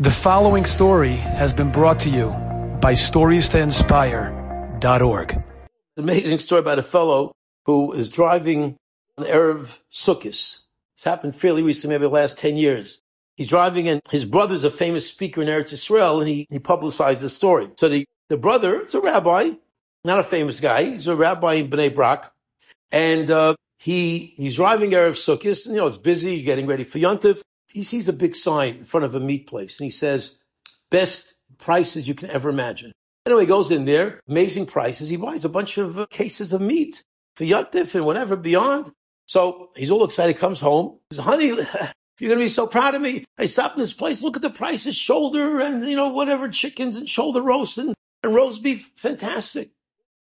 The following story has been brought to you by StoriesToInspire.org. Amazing story about a fellow who is driving an Erev Sukkot. It's happened fairly recently, maybe the last 10 years. He's driving and his brother's a famous speaker in Eretz Israel and he, he publicized the story. So the, the brother, it's a rabbi, not a famous guy. He's a rabbi in Bnei Brak. And, uh, he, he's driving Erev Sukkot and, you know, it's busy, getting ready for Yontif he sees a big sign in front of a meat place and he says, best prices you can ever imagine. Anyway, he goes in there, amazing prices. He buys a bunch of uh, cases of meat for Yantif and whatever beyond. So he's all excited, comes home. He says, honey, you're going to be so proud of me. I stopped in this place. Look at the prices, shoulder and, you know, whatever chickens and shoulder roast and, and roast beef. Fantastic.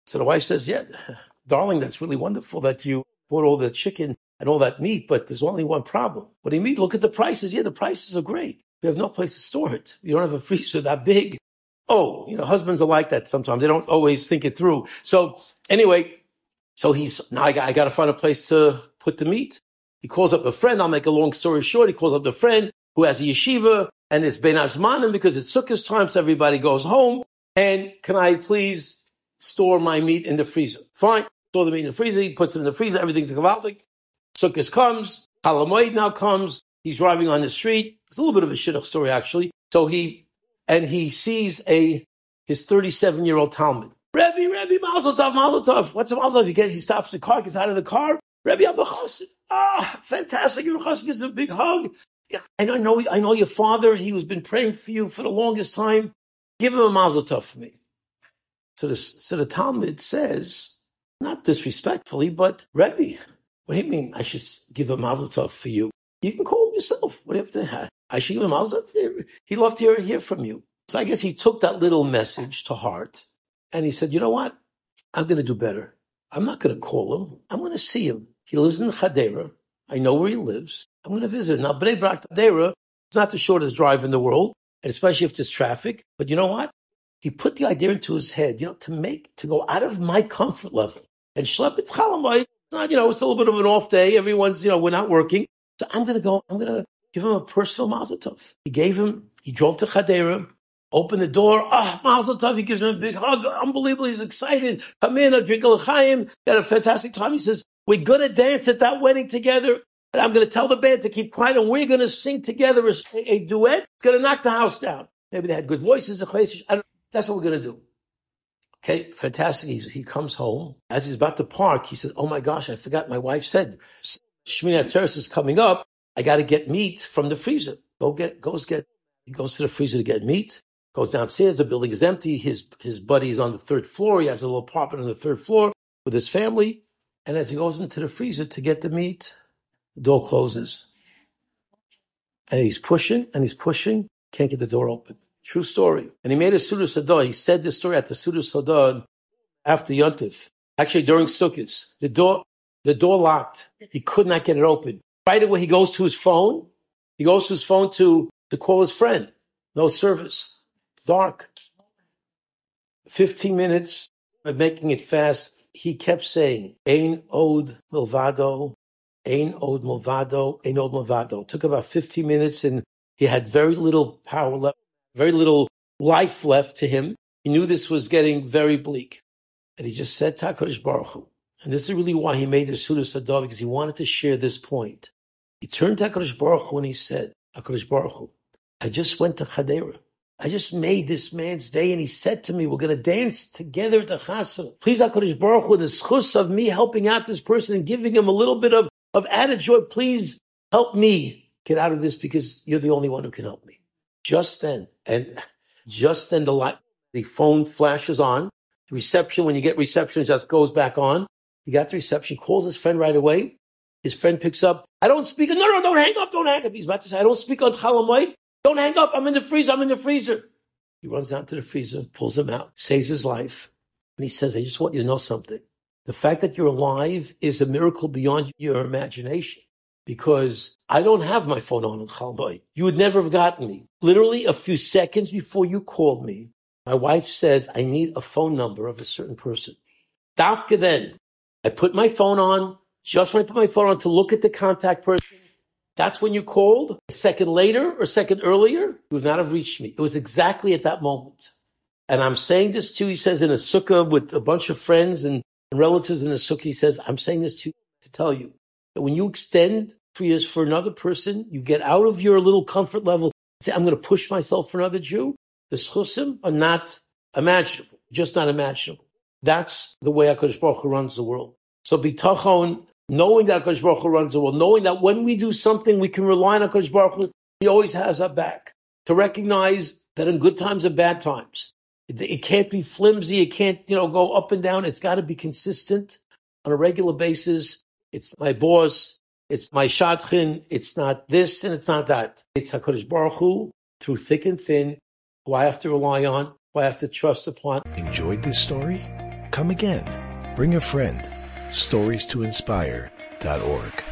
So the wife says, yeah, darling, that's really wonderful that you bought all the chicken and all that meat, but there's only one problem. What do you mean? Look at the prices. Yeah, the prices are great. We have no place to store it. You don't have a freezer that big. Oh, you know, husbands are like that sometimes. They don't always think it through. So anyway, so he's, now I got, I got to find a place to put the meat. He calls up a friend. I'll make a long story short. He calls up the friend who has a yeshiva and it's Bein Hazmanim because it's Sukkot time. So everybody goes home. And can I please store my meat in the freezer? Fine. Store the meat in the freezer. He puts it in the freezer. Everything's gewaltig. Sukkot comes, Chol Hamoed now comes, he's driving on the street. It's a little bit of a shidduch story, actually. So he, and he sees a, his 37 year old talmid. Rebbe, Rebbe, Mazel Tov, Mazel Tov. What's a Mazel Tov? He gets, he stops the car, gets out of the car. Rebbe, I'm a Ah, fantastic. Your chassid gives a big hug. And I know, I know your father. He has been praying for you for the longest time. Give him a Mazel Tov for me. So the, so the talmid says, not disrespectfully, but Rebbe, what do you mean I should give a mazel tov for you? You can call him yourself. Whatever have? I should give a mazel tov. He'd love to hear, hear from you. So I guess he took that little message to heart and he said, you know what? I'm going to do better. I'm not going to call him. I'm going to see him. He lives in Chadera. I know where he lives. I'm going to visit. Him. Now, Bnei Brak Chadera is not the shortest drive in the world, and especially if there's traffic. But you know what? He put the idea into his head, you know, to make, to go out of my comfort level and schlep it you know, it's a little bit of an off day. Everyone's, you know, we're not working. So I'm going to go, I'm going to give him a personal mazel tov. He gave him, he drove to Chadera, opened the door. Ah, oh, mazel tov. He gives him a big hug. Unbelievable. He's excited. Come in, a drink a l'chaim. Had a fantastic time. He says, we're going to dance at that wedding together. And I'm going to tell the band to keep quiet and we're going to sing together as a, a duet. It's going to knock the house down. Maybe they had good voices. That's what we're going to do. Okay, fantastic. He's, he comes home. As he's about to park, he says, Oh my gosh, I forgot my wife said, Shmini Atzeres is coming up. I got to get meat from the freezer. Go get, goes get, he goes to the freezer to get meat, goes downstairs. The building is empty. His, his buddy is on the third floor. He has a little apartment on the third floor with his family. And as he goes into the freezer to get the meat, the door closes. And he's pushing and he's pushing, can't get the door open. True story. And he made a Seudas Hodaah. He said this story at the Seudas Hodaah after Yontif. Actually, during Sukkot. The door, the door locked. He could not get it open. Right away, he goes to his phone. He goes to his phone to, to call his friend. No service. Dark. 15 minutes of making it fast. He kept saying, Ein od milvado, Ein od milvado, Ein od milvado. It took about 15 minutes and he had very little power left very little life left to him. He knew this was getting very bleak. And he just said HaKadosh Baruch Hu. And this is really why he made the Seudas Hodaah, because he wanted to share this point. He turned to HaKadosh Baruch Hu and he said, HaKadosh Baruch Hu, I just went to Chadera. I just made this man's day and he said to me, we're going to dance together at the chasana. Please, HaKadosh Baruch Hu, the zchus of me helping out this person and giving him a little bit of, of added joy, please help me get out of this because you're the only one who can help me. Just then, and just then the light, the phone flashes on. The reception, when you get reception, just goes back on. He got the reception, calls his friend right away. His friend picks up. I don't speak. No, no, don't hang up. Don't hang up. He's about to say, I don't speak on Chol Hamoed. Don't hang up. I'm in the freezer. I'm in the freezer. He runs out to the freezer, pulls him out, saves his life. And he says, I just want you to know something. The fact that you're alive is a miracle beyond your imagination because I don't have my phone on in Chalmai. You would never have gotten me. Literally a few seconds before you called me, my wife says, I need a phone number of a certain person. Dafka then, I put my phone on, just when I put my phone on to look at the contact person, That's when you called. A second later or a second earlier, you would not have reached me. It was exactly at that moment. And I'm saying this to he says, in a sukkah with a bunch of friends and relatives in the sukkah. He says, I'm saying this to to tell you when you extend for years for another person, you get out of your little comfort level. Say, I'm going to push myself for another Jew. The zchusim are not imaginable, just not imaginable. That's the way HaKadosh Baruch Hu runs the world. So bitachon, knowing that HaKadosh Baruch Hu runs the world, knowing that when we do something, we can rely on HaKadosh Baruch Hu, he always has our back. To recognize that in good times and bad times, it, it can't be flimsy. It can't, you know, go up and down. It's got to be consistent on a regular basis. It's my boss. It's my shadchan. It's not this and it's not that. It's HaKadosh Baruch Hu through thick and thin who I have to rely on, who I have to trust upon. Enjoyed this story? Come again. Bring a friend. Stories to inspire.org.